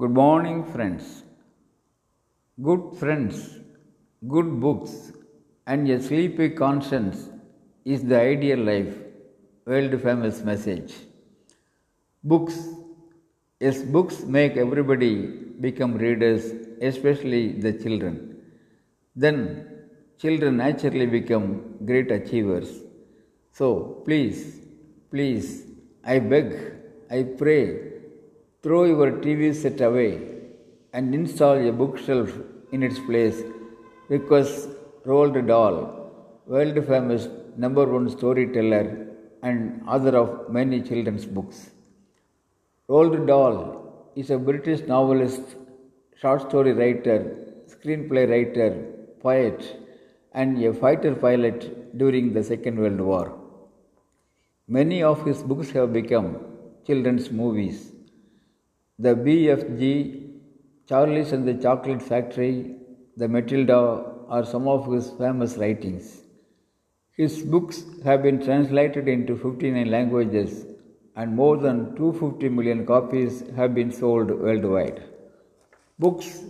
Good morning, friends. Good friends, good books, and a sleepy conscience is the ideal life. World famous message. Books. Yes, books make everybody become readers, especially the children. Then, children naturally become great achievers. So, please, please, I beg, I pray, throw your TV set away and install a bookshelf in its place. Request Roald Dahl, world famous number one storyteller and author of many children's books. Roald Dahl is a British novelist, short story writer, screenplay writer, poet, and a fighter pilot during the Second World War. Many of his books have become children's movies. The BFG, Charlie's and the Chocolate Factory, The Matilda are some of his famous writings. His books have been translated into 59 languages and more than 250 million copies have been sold worldwide. Books,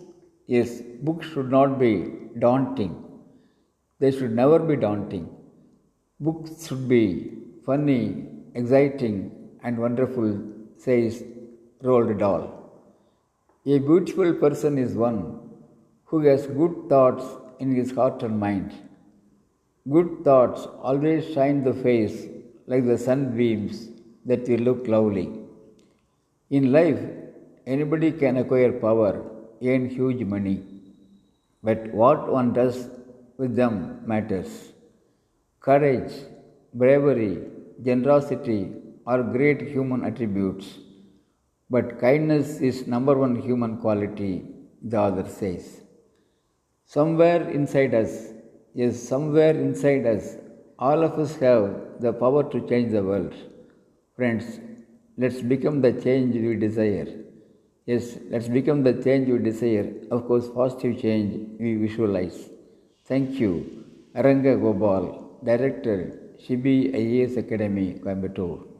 yes, books should not be daunting. They should never be daunting. Books should be funny, exciting, and wonderful, says Roald Dahl. A beautiful person is one who has good thoughts in his heart and mind. Good thoughts always shine the face like the sunbeams that will look lovely. In life, anybody can acquire power, earn huge money, but what one does with them matters. Courage, bravery, generosity are great human attributes, but kindness is number one human quality, the author says. Somewhere inside us, yes, somewhere inside us, all of us have the power to change the world. Friends, let's become the change we desire. Yes, let's become the change we desire. Of course, positive change we visualize. Thank you. Aranga Gopal, Director, Shibi IAS Academy, Coimbatore.